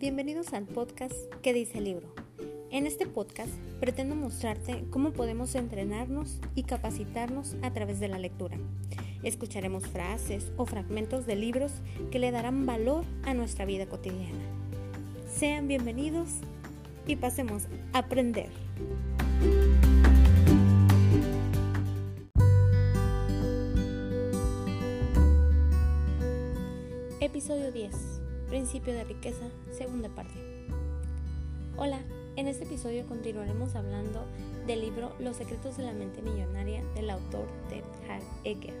bienvenidos al podcast que dice el libro. En este podcast pretendo mostrarte cómo podemos entrenarnos y capacitarnos a través de la lectura. Escucharemos frases o fragmentos de libros que le darán valor a nuestra vida cotidiana. Sean bienvenidos y pasemos a aprender. Episodio 10 Principio de riqueza, segunda parte. Hola, en este episodio continuaremos hablando del libro Los secretos de la mente millonaria del autor Ted Eger.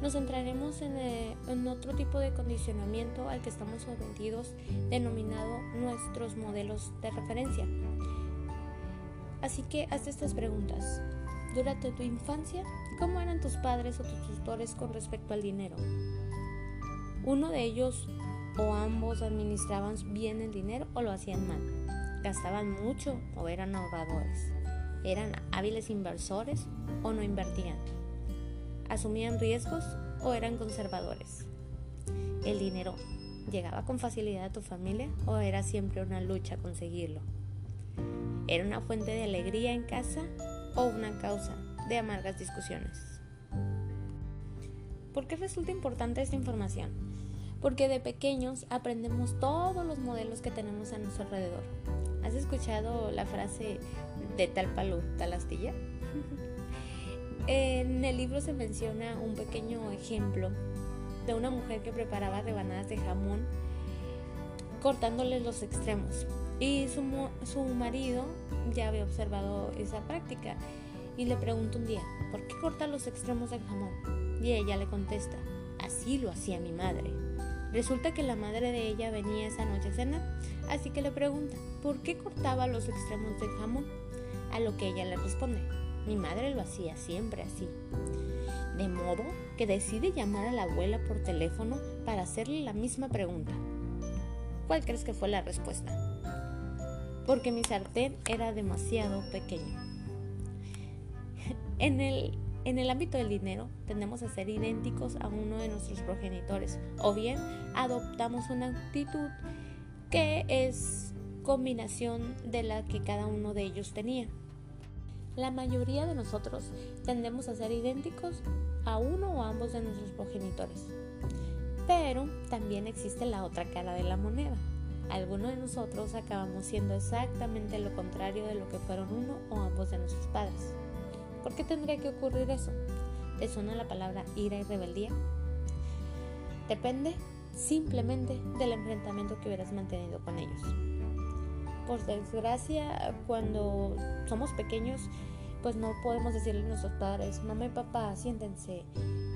Nos centraremos en, eh, en, otro tipo de condicionamiento al que estamos sometidos denominado nuestros modelos de referencia. Así que haz estas preguntas. Durante tu infancia, ¿cómo eran tus padres o tus tutores con respecto al dinero? Uno de ellos o ambos administraban bien el dinero o lo hacían mal. Gastaban mucho o eran ahorradores. Eran hábiles inversores o no invertían. Asumían riesgos o eran conservadores. El dinero llegaba con facilidad a tu familia o era siempre una lucha conseguirlo. Era una fuente de alegría en casa o una causa de amargas discusiones. ¿Por qué resulta importante esta información? Porque de pequeños aprendemos todos los modelos que tenemos a nuestro alrededor. ¿Has escuchado la frase de tal palo, tal astilla? en el libro se menciona un pequeño ejemplo de una mujer que preparaba rebanadas de jamón cortándoles los extremos. Y su, su marido ya había observado esa práctica y le pregunta un día, ¿por qué corta los extremos del jamón? Y ella le contesta, así lo hacía mi madre. Resulta que la madre de ella venía esa noche a cenar, así que le pregunta, ¿por qué cortaba los extremos del jamón? A lo que ella le responde, mi madre lo hacía siempre así. De modo que decide llamar a la abuela por teléfono para hacerle la misma pregunta. ¿Cuál crees que fue la respuesta? Porque mi sartén era demasiado pequeño. En el en el ámbito del dinero, tendemos a ser idénticos a uno de nuestros progenitores o bien adoptamos una actitud que es combinación de la que cada uno de ellos tenía. La mayoría de nosotros tendemos a ser idénticos a uno o ambos de nuestros progenitores. Pero también existe la otra cara de la moneda. Algunos de nosotros acabamos siendo exactamente lo contrario de lo que fueron uno o ambos de nuestros padres. ¿Por qué tendría que ocurrir eso? ¿Te suena la palabra ira y rebeldía? Depende simplemente del enfrentamiento que hubieras mantenido con ellos. Por desgracia, cuando somos pequeños, pues no podemos decirle a nuestros padres, mamá y papá, siéntense,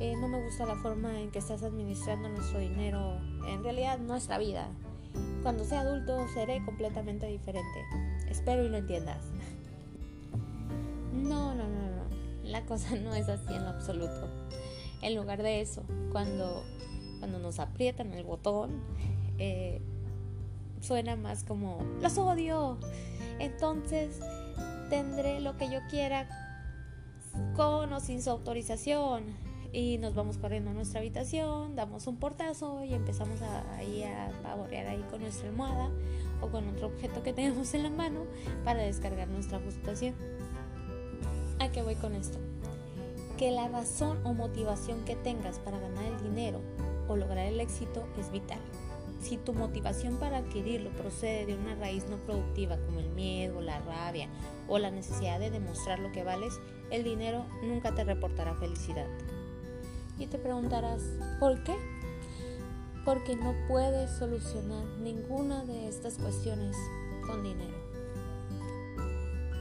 eh, no me gusta la forma en que estás administrando nuestro dinero, en realidad nuestra vida. Cuando sea adulto seré completamente diferente. Espero y lo entiendas. No, no, no, la cosa no es así en lo absoluto. En lugar de eso, cuando, cuando nos aprietan el botón, eh, suena más como, los odio. Entonces tendré lo que yo quiera con o sin su autorización. Y nos vamos corriendo a nuestra habitación, damos un portazo y empezamos a, ahí a pavorear ahí con nuestra almohada o con otro objeto que tenemos en la mano para descargar nuestra frustración. ¿A qué voy con esto? Que la razón o motivación que tengas para ganar el dinero o lograr el éxito es vital. Si tu motivación para adquirirlo procede de una raíz no productiva como el miedo, la rabia o la necesidad de demostrar lo que vales, el dinero nunca te reportará felicidad. Y te preguntarás, ¿por qué? Porque no puedes solucionar ninguna de estas cuestiones con dinero.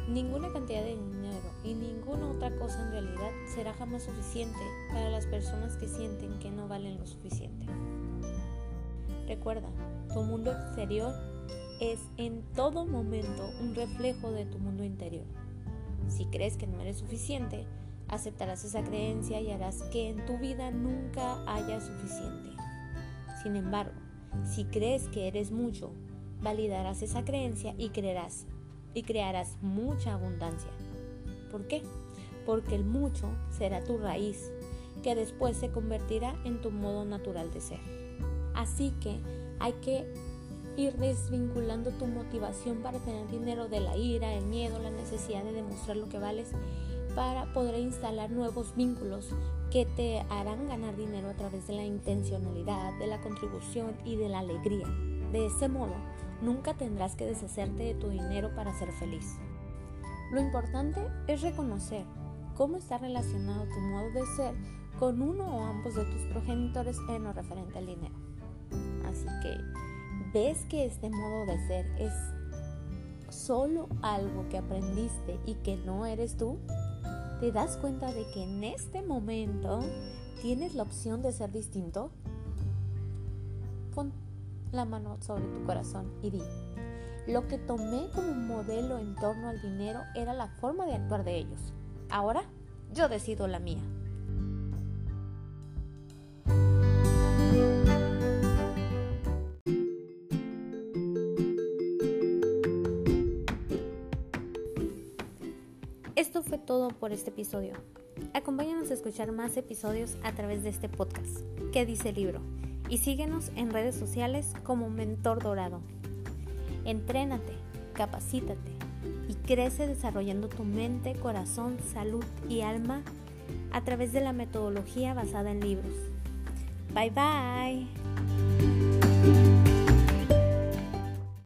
Ninguna cantidad de dinero y ninguna otra cosa en realidad será jamás suficiente para las personas que sienten que no valen lo suficiente. Recuerda, tu mundo exterior es en todo momento un reflejo de tu mundo interior. Si crees que no eres suficiente, aceptarás esa creencia y harás que en tu vida nunca haya suficiente. Sin embargo, si crees que eres mucho, validarás esa creencia y creerás y crearás mucha abundancia. ¿Por qué? Porque el mucho será tu raíz, que después se convertirá en tu modo natural de ser. Así que hay que ir desvinculando tu motivación para tener dinero de la ira, el miedo, la necesidad de demostrar lo que vales, para poder instalar nuevos vínculos que te harán ganar dinero a través de la intencionalidad, de la contribución y de la alegría. De ese modo, nunca tendrás que deshacerte de tu dinero para ser feliz. Lo importante es reconocer cómo está relacionado tu modo de ser con uno o ambos de tus progenitores en lo referente al dinero. Así que ves que este modo de ser es solo algo que aprendiste y que no eres tú, te das cuenta de que en este momento tienes la opción de ser distinto. La mano sobre tu corazón y di, lo que tomé como modelo en torno al dinero era la forma de actuar de ellos. Ahora yo decido la mía. Esto fue todo por este episodio. Acompáñanos a escuchar más episodios a través de este podcast. ¿Qué dice el libro? Y síguenos en redes sociales como Mentor Dorado. Entrénate, capacítate y crece desarrollando tu mente, corazón, salud y alma a través de la metodología basada en libros. Bye bye.